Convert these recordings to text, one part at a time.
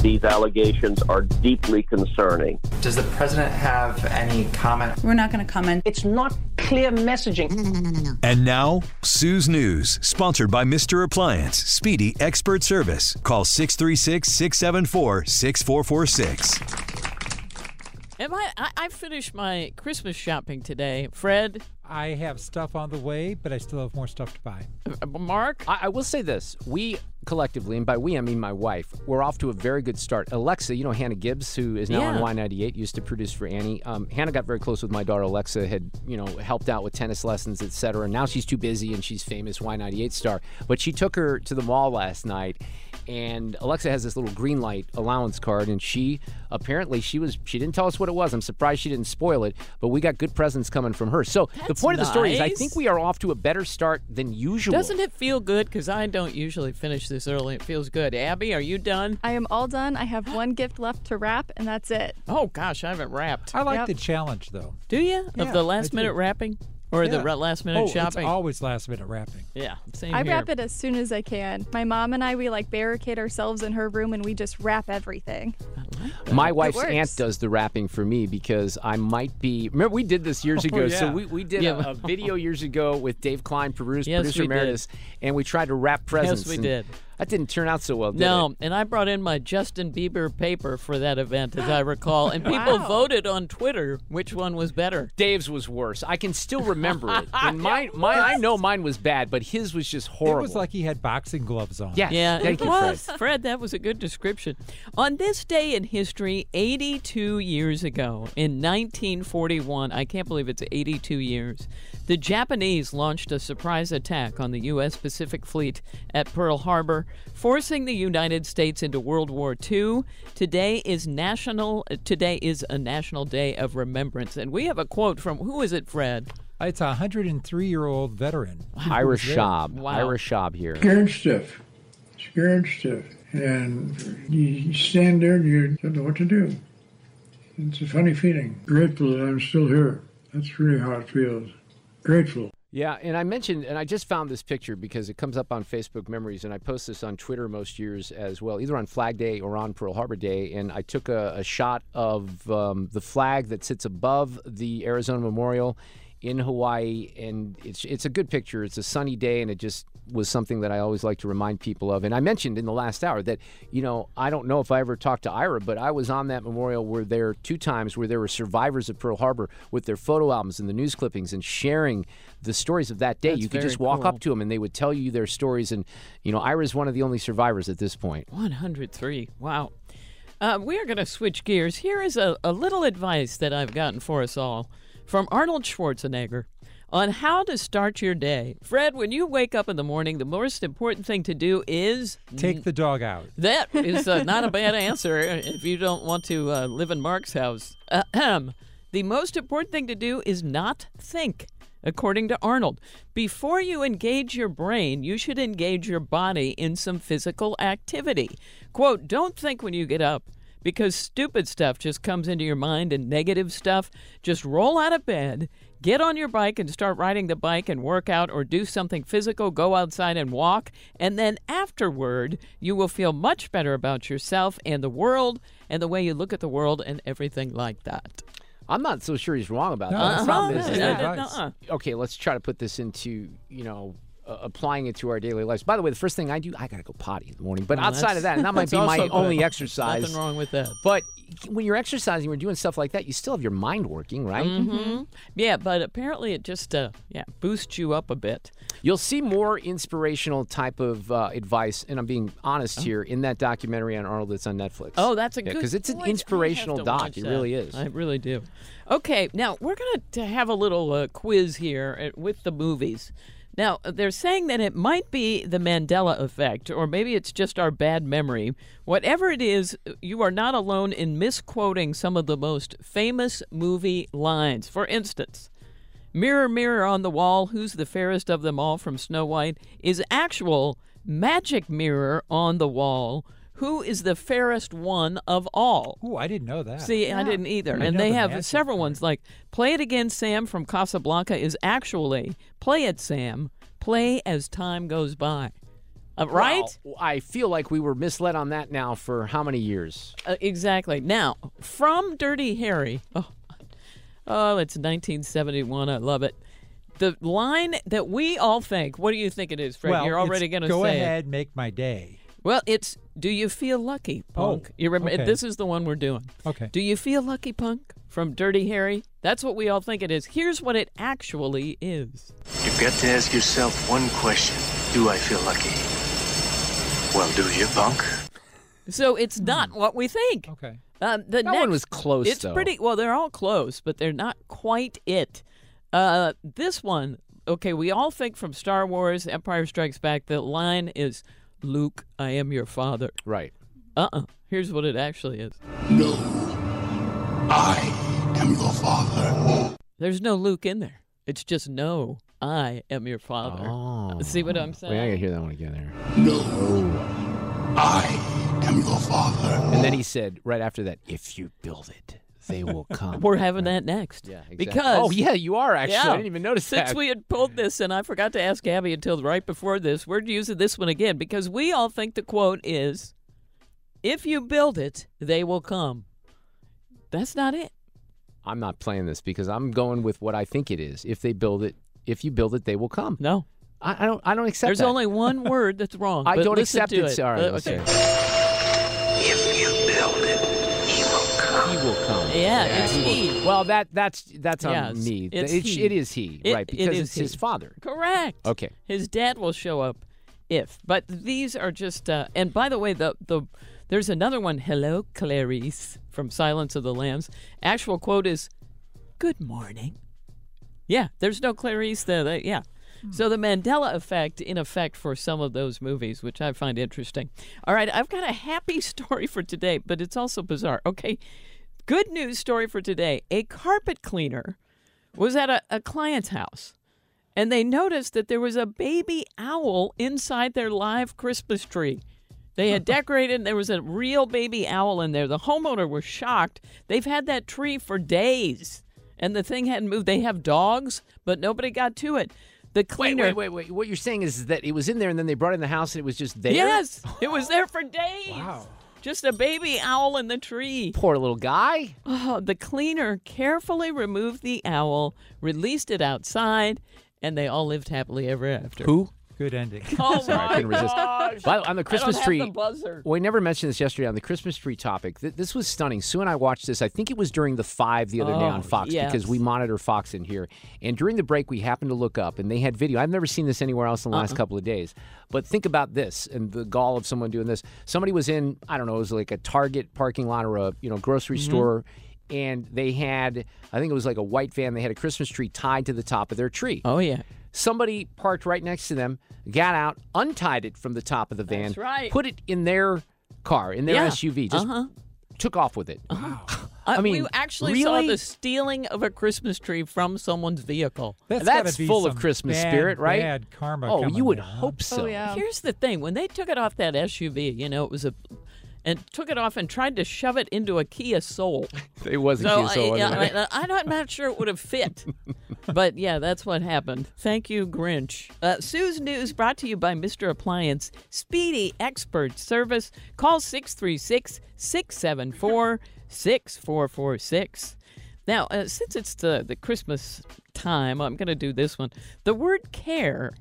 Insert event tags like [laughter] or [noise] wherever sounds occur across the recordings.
These allegations are deeply concerning. Does the president have any comment? We're not going to comment. It's not clear messaging. No, no, no, no, no. And now, Sue's News, sponsored by Mr. Appliance, Speedy Expert Service. Call 636 674 6446. Am I, I? I finished my Christmas shopping today. Fred? I have stuff on the way, but I still have more stuff to buy. Uh, Mark? I, I will say this. We collectively, and by we I mean my wife, we're off to a very good start. Alexa, you know Hannah Gibbs, who is now Yeah. on Y98, used to produce for Annie. Um, Hannah got very close with my daughter Alexa, had you know helped out with tennis lessons, etc. Now she's too busy, and she's famous Y98 star. But she took her to the mall last night, and Alexa has this little green light allowance card, and she apparently she was she didn't tell us what it was. I'm surprised she didn't spoil it, but we got good presents coming from her. So the That's point of the story is, I think we are off to a better start than usual. Doesn't it feel good? Because I don't usually finish this early. It feels good. Abby, are you done? I am all done. I have one gift left to wrap, and that's it. Oh, gosh, I haven't wrapped. I like Yep. the challenge, though. Do you? Yeah, of the last minute wrapping? Or the Yeah. ra- last minute oh, shopping? It's always last minute wrapping. yeah, same I here. wrap it as soon as I can. My mom and I, we like barricade ourselves in her room and we just wrap everything. My wife's aunt does the wrapping for me because I might be. Remember, we did this years Oh, ago. So we, we did Yeah. a, a video years ago with Dave Klein, producer, Yes, producer we did. and we tried to wrap presents. Yes, we and did. That didn't turn out so well. Did No, it? and I brought in my Justin Bieber paper for that event, as I recall, and [laughs] people Wow. voted on Twitter which one was better. Dave's was worse. I can still remember it. [laughs] And mine, mine, I know mine was bad, but his was just horrible. It was like he had boxing gloves on. yeah, Yeah, Thank you. Fred. Fred, that was a good description. On this day in history, 82 years ago, in 1941, I can't believe it's 82 years, the Japanese launched a surprise attack on the U.S. Pacific Fleet at Pearl Harbor, forcing the United States into World War II. Today is national. Today is a national day of remembrance, and we have a quote from who is it, Fred? It's a 103 year old veteran. Ira Who's there. Schab. Wow. Ira Schab here. scared stiff, scared stiff, and you stand there and you don't know what to do. It's a funny feeling. Grateful that I'm still here. That's really how it feels. Grateful. Yeah, and I mentioned, and I just found this picture because it comes up on Facebook Memories, and I post this on Twitter most years as well, either on Flag Day or on Pearl Harbor Day. And I took a, a shot of um, the flag that sits above the Arizona Memorial in Hawaii, and it's it's a good picture. It's a sunny day, and it just was something that I always like to remind people of. And I mentioned in the last hour that you know I don't know if I ever talked to Ira, but I was on that memorial where there two times where there were survivors of Pearl Harbor with their photo albums and the news clippings and sharing the stories of that day. That's you could just walk cool. up to them and they would tell you their stories. And you know Ira's one of the only survivors at this point. 103. Wow. Uh, we are going to switch gears. Here is a, a little advice that I've gotten for us all from Arnold Schwarzenegger on how to start your day. Fred, when you wake up in the morning, the most important thing to do is Take the dog out. that is uh, not a bad [laughs] answer if you don't want to uh, live in Mark's house. Ahem. The most important thing to do is not think, according to Arnold. Before you engage your brain, you should engage your body in some physical activity. Quote, don't think when you get up. Because stupid stuff just comes into your mind and negative stuff. Just roll out of bed, get on your bike and start riding the bike and work out or do something physical, go outside and walk, and then afterward, you will feel much better about yourself and the world and the way you look at the world and everything like that. I'm not so sure he's wrong about No, that. that's The problem is, bad is. Uh-uh, uh-uh. okay, let's try to put this into you know uh, applying it to our daily lives. By the way, the first thing I do, I got to go potty in the morning. But Well, outside of that, and that [laughs] might be my good. only exercise. Nothing wrong with that. But when you're exercising, we're doing stuff like that, you still have your mind working, right? Mm-hmm. Yeah, but apparently it just uh, yeah boosts you up a bit. You'll see more inspirational type of uh, advice, and I'm being honest here, in that documentary on Arnold that's on Netflix. Oh, that's a good because it's an. Inspirational doc. It really is. I really do. Okay, now we're going to have a little uh, quiz here uh, with the movies. Now, they're saying that it might be the Mandela effect, or maybe it's just our bad memory. Whatever it is, you are not alone in misquoting some of the most famous movie lines. For instance, Mirror, mirror on the wall, who's the fairest of them all from Snow White is actual magic mirror on the wall. Who is the fairest one of all? Oh, I didn't know that. See, I didn't either. I and they the have magic several ones like Play It Again, Sam from Casablanca is actually Play It, Sam. Play as time goes by. Uh, right? Well, I feel like we were misled on that now for how many years? Uh, exactly. Now, from Dirty Harry. Oh, oh, it's 1971. I love it. The line that we all think. What do you think it is, Fred? well, You're already going to go say it. ahead, make my day. Well, it's Do you feel lucky, Oh, Punk? you remember okay. this is the one we're doing. Okay. Do you feel lucky, Punk? From Dirty Harry? That's what we all think it is. Here's what it actually is. You've got to ask yourself one question Do I feel lucky? Well, do you, punk? So it's not what we think. Okay. Um, the That one was close, It's though. pretty well. They're all close, but they're not quite it. Uh, this one, okay. We all think from Star Wars: Empire Strikes Back. The line is, "Luke, I am your father." Right. Uh. uh Here's what it actually is. No. I am your father. There's no Luke in there. It's just no. I am your father. Oh. See what I'm saying? Wait, I gotta hear that one again there. No. I am your father. And then he said right after that, "If you build it, they will [laughs] come." We're having that next. Yeah, exactly. Because oh yeah, you are actually. Yeah. I didn't even notice Since that. we had pulled this, and I forgot to ask Abby until right before this, we're using this one again because we all think the quote is, "If you build it, they will come." That's not it. I'm not playing this because I'm going with what I think it is. If they build it, if you build it, they will come. No, I, I don't. I don't accept. There's that. only one word that's wrong. [laughs] I don't accept to it. Sorry. Uh, okay. Will come. Yeah, it's he. Well, that that's that's on Yes, me. it's it, he. it is he, It- right? Because is it's his he. father. Correct. Okay. His dad will show up if. But these are just uh, and by the way, the the there's another one, Hello Clarice from Silence of the Lambs. Actual quote is Good morning. Yeah, there's no Clarice there. They- yeah. So the Mandela effect, in effect, for some of those movies, which I find interesting. All right, I've got a happy [laughs] story for today, but it's also bizarre. Okay, good news story for today. A carpet cleaner was at a, a client's house and they noticed that there was a baby owl inside their live Christmas tree. They had [laughs] decorated, and there was a real baby owl in there. The homeowner was shocked. They've had that tree for days, and the thing hadn't moved. They have dogs, but nobody got to it. The Wait, cleaner. wait, wait, wait. What you're saying is that it was in there, and then they brought it in the house, and it was just there. Yes, it was there for days. Wow. Just a baby owl in the tree. Poor little guy. Oh, the cleaner carefully removed the owl, released it outside, and they all lived happily ever after. Who? Good ending. [laughs] Oh Sorry, I couldn't resist. gosh. By the way, on the Christmas tree, the buzzer. we never mentioned this yesterday on the Christmas tree topic. Th- this was stunning. Sue and I watched this. I think it was during the five the other day on Oh, Fox yes. because we monitor Fox in here. And during the break, we happened to look up, and they had video. I've never seen this anywhere else in the last Uh-uh. couple of days. But think about this and the gall of someone doing this. Somebody was in, I don't know, it was like a Target parking lot or a you know grocery Mm-hmm. store. And they had, I think it was like a white van. They had a Christmas tree tied to the top of their tree. Oh yeah. Somebody parked right next to them, got out, untied it from the top of the van, That's right. put it in their car, in their Yeah. SUV, just Uh-huh. took off with it. [sighs] I, mean, we actually saw really? the stealing of a Christmas tree from someone's vehicle. That's, That's gotta be full of some Christmas bad, spirit, right? Bad karma. Oh, coming you would there, huh? hope so. Oh, yeah. Here's the thing: when they took it off that SUV, you know, it was a, and took it off and tried to shove it into a Kia Soul. [laughs] It was a So Kia Soul, I, wasn't it? yeah, I, I'm not- I'm not sure it would have fit, [laughs] but yeah, that's what happened. Thank you, Grinch. Uh, Sue's News brought to you by Mr. Appliance, speedy expert service. Call 636 674 6446. Now, uh, since it's the, the Christmas time, I'm going to do this one. The word care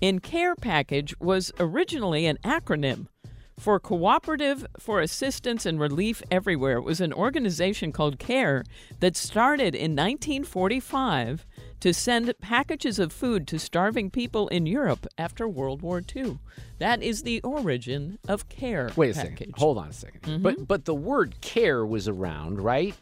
in CARE package was originally an acronym for Cooperative for Assistance and Relief Everywhere. It was an organization called CARE that started in 1945 to send packages of food to starving people in Europe after World War II. That is the origin of CARE. Wait a package. second. Hold on a 2nd Mhm. But but the word care was around, right?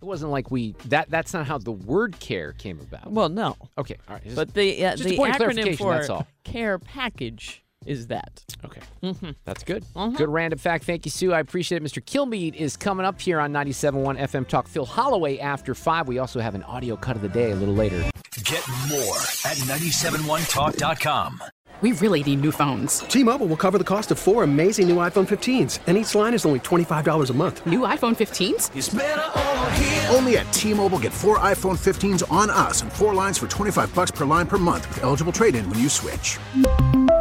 It wasn't like we that that's not how the word care came about. Well, no. Okay, all right. Just- But the uh, the acronym for that's all. CARE package is that. Okay. Mhm. That's good. Uh-huh. Good random fact. Thank you, Sue. I appreciate it. Mr. Kilmeade is coming up here on 97.1 FM Talk. Phil Holloway after 5. We also have an audio cut of the day a little later. Get more at 971talk.com. We really need new phones. T-Mobile will cover the cost of four amazing new iPhone 15s, and each line is only $25 a month. New iPhone 15s? Only at T-Mobile get four iPhone 15s on us and four lines for 25 bucks per line per month with eligible trade-in when you switch.